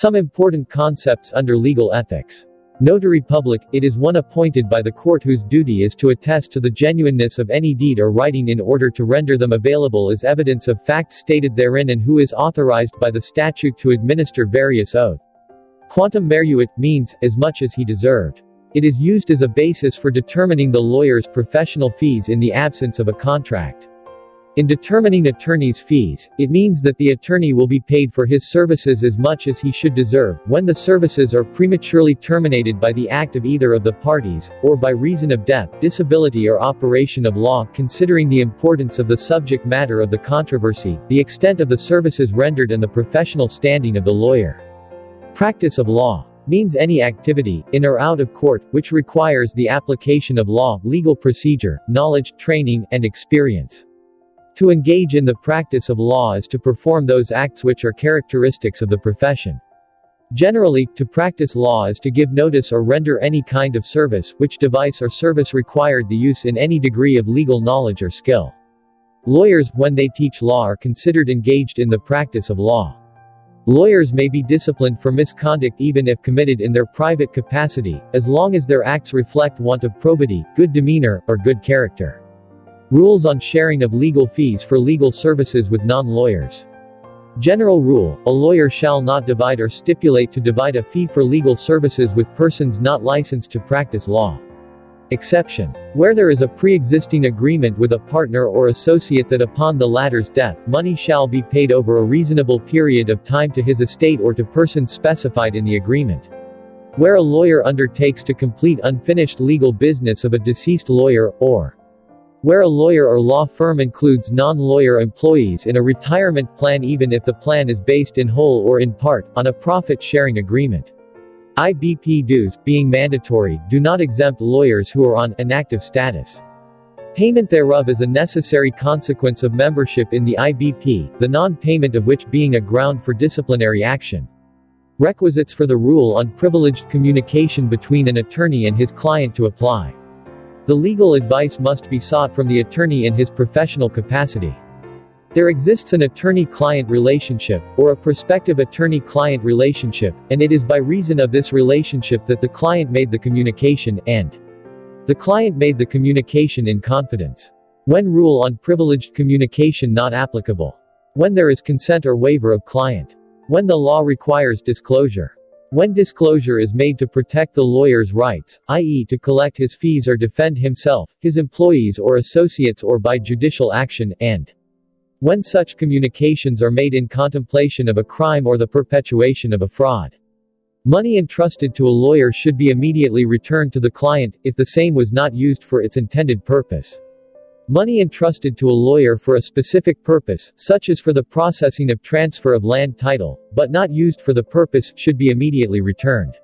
Some important concepts under legal ethics. Notary public, it is one appointed by the court whose duty is to attest to the genuineness of any deed or writing in order to render them available as evidence of facts stated therein and who is authorized by the statute to administer various oath. Quantum meruit means, as much as he deserved. It is used as a basis for determining the lawyer's professional fees in the absence of a contract. In determining attorney's fees, it means that the attorney will be paid for his services as much as he should deserve, when the services are prematurely terminated by the act of either of the parties, or by reason of death, disability or operation of law. Considering the importance of the subject matter of the controversy, the extent of the services rendered and the professional standing of the lawyer. Practice of law means any activity, in or out of court, which requires the application of law, legal procedure, knowledge, training, and experience. To engage in the practice of law is to perform those acts which are characteristics of the profession. Generally, to practice law is to give notice or render any kind of service, which device or service required the use in any degree of legal knowledge or skill. Lawyers, when they teach law are considered engaged in the practice of law. Lawyers may be disciplined for misconduct even if committed in their private capacity, as long as their acts reflect want of probity, good demeanor, or good character. Rules on sharing of legal fees for legal services with non-lawyers. General rule, a lawyer shall not divide or stipulate to divide a fee for legal services with persons not licensed to practice law. Exception. Where there is a pre-existing agreement with a partner or associate that upon the latter's death, money shall be paid over a reasonable period of time to his estate or to persons specified in the agreement. Where a lawyer undertakes to complete unfinished legal business of a deceased lawyer, or where a lawyer or law firm includes non-lawyer employees in a retirement plan even if the plan is based in whole or in part, on a profit-sharing agreement. IBP dues, being mandatory, do not exempt lawyers who are on inactive status. Payment thereof is a necessary consequence of membership in the IBP, the non-payment of which being a ground for disciplinary action. Requisites for the rule on privileged communication between an attorney and his client to apply. The legal advice must be sought from the attorney in his professional capacity. There exists an attorney-client relationship, or a prospective attorney-client relationship, and it is by reason of this relationship that the client made the communication, and the client made the communication in confidence. When rule on privileged communication not applicable. When there is consent or waiver of client. When the law requires disclosure. When disclosure is made to protect the lawyer's rights, i.e. to collect his fees or defend himself, his employees or associates or by judicial action, and when such communications are made in contemplation of a crime or the perpetuation of a fraud. Money entrusted to a lawyer should be immediately returned to the client, if the same was not used for its intended purpose. Money entrusted to a lawyer for a specific purpose, such as for the processing of transfer of land title, but not used for the purpose, should be immediately returned.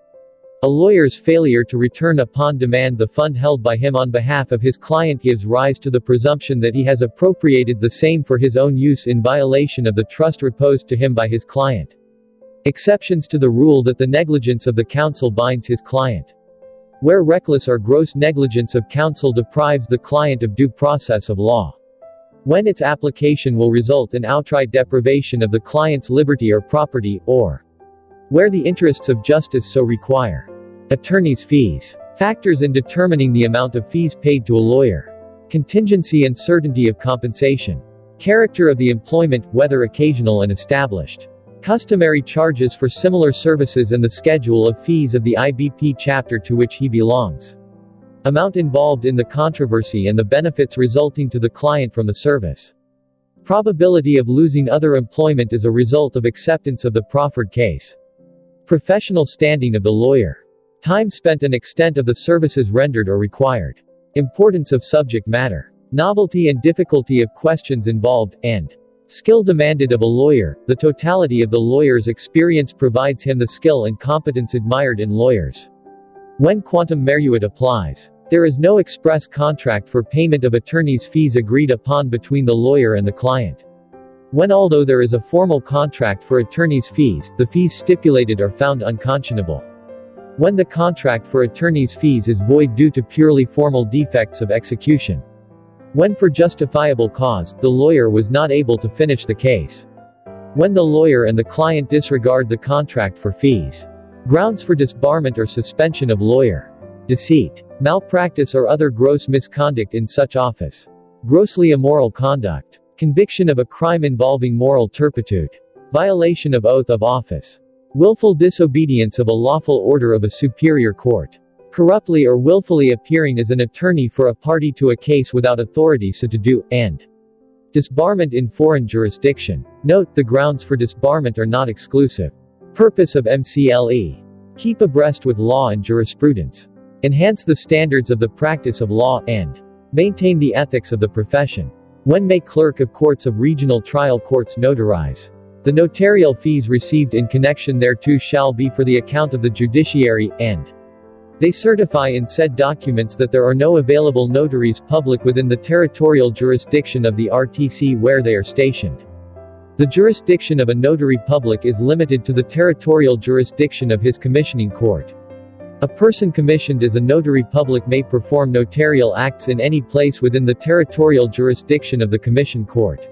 A lawyer's failure to return upon demand the fund held by him on behalf of his client gives rise to the presumption that he has appropriated the same for his own use in violation of the trust reposed to him by his client. Exceptions to the rule that the negligence of the counsel binds his client where reckless or gross negligence of counsel deprives the client of due process of law. When its application will result in outright deprivation of the client's liberty or property, or where the interests of justice so require. Attorney's fees. Factors in determining the amount of fees paid to a lawyer. Contingency and certainty of compensation. Character of the employment, whether occasional and established. Customary charges for similar services and the schedule of fees of the IBP chapter to which he belongs. Amount involved in the controversy and the benefits resulting to the client from the service. Probability of losing other employment as a result of acceptance of the proffered case. Professional standing of the lawyer. Time spent and extent of the services rendered or required. Importance of subject matter. Novelty and difficulty of questions involved, and Skill demanded of a lawyer, the totality of the lawyer's experience provides him the skill and competence admired in lawyers. When quantum meruit applies, there is no express contract for payment of attorney's fees agreed upon between the lawyer and the client. When although there is a formal contract for attorney's fees, the fees stipulated are found unconscionable. When the contract for attorney's fees is void due to purely formal defects of execution. When for justifiable cause, the lawyer was not able to finish the case. When the lawyer and the client disregard the contract for fees. Grounds for disbarment or suspension of lawyer. Deceit. Malpractice or other gross misconduct in such office. Grossly immoral conduct. Conviction of a crime involving moral turpitude. Violation of oath of office. Willful disobedience of a lawful order of a superior court. Corruptly or willfully appearing as an attorney for a party to a case without authority so to do, and disbarment in foreign jurisdiction. Note, the grounds for disbarment are not exclusive. Purpose of MCLE. Keep abreast with law and jurisprudence. Enhance the standards of the practice of law, and maintain the ethics of the profession. When may clerk of courts of regional trial courts notarize? The notarial fees received in connection thereto shall be for the account of the judiciary, and they certify in said documents that there are no available notaries public within the territorial jurisdiction of the RTC where they are stationed. The jurisdiction of a notary public is limited to the territorial jurisdiction of his commissioning court. A person commissioned as a notary public may perform notarial acts in any place within the territorial jurisdiction of the commission court.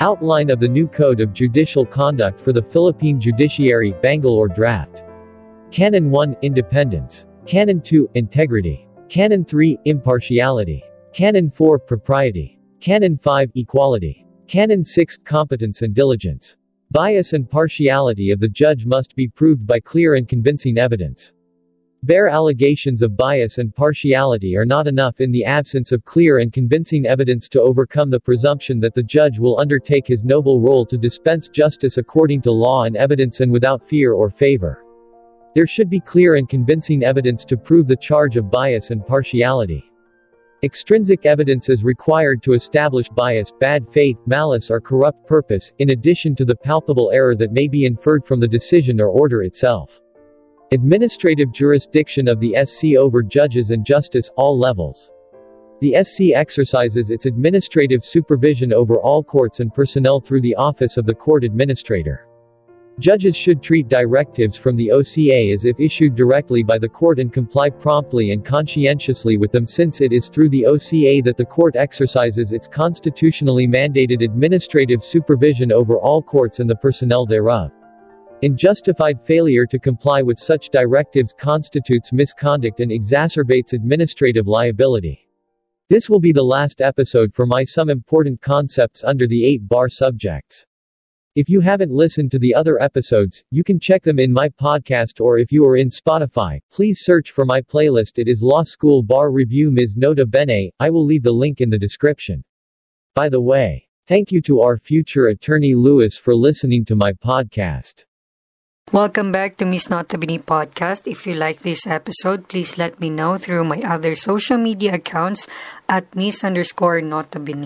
Outline of the new Code of Judicial Conduct for the Philippine Judiciary, Bangalore Draft. Canon 1, Independence. Canon 2, Integrity. Canon 3, Impartiality. Canon 4, Propriety. Canon 5, Equality. Canon 6, Competence and Diligence. Bias and partiality of the judge must be proved by clear and convincing evidence. Bare allegations of bias and partiality are not enough in the absence of clear and convincing evidence to overcome the presumption that the judge will undertake his noble role to dispense justice according to law and evidence and without fear or favor. There should be clear and convincing evidence to prove the charge of bias and partiality. Extrinsic evidence is required to establish bias, bad faith, malice or corrupt purpose, in addition to the palpable error that may be inferred from the decision or order itself. Administrative jurisdiction of the SC over judges and justice, all levels. The SC exercises its administrative supervision over all courts and personnel through the Office of the Court Administrator. Judges should treat directives from the OCA as if issued directly by the court and comply promptly and conscientiously with them since it is through the OCA that the court exercises its constitutionally mandated administrative supervision over all courts and the personnel thereof. Unjustified failure to comply with such directives constitutes misconduct and exacerbates administrative liability. This will be the last episode for my some important concepts under the 8 bar subjects. If you haven't listened to the other episodes, you can check them in my podcast or if you are in Spotify, please search for my playlist it is Law School Bar Review Ms. Nota Bene, I will leave the link in the description. By the way, thank you to our future attorney Lewis for listening to my podcast. Welcome back to Miss Notabene podcast. If you like this episode, please let me know through my other social media accounts at Miss underscore Notabene.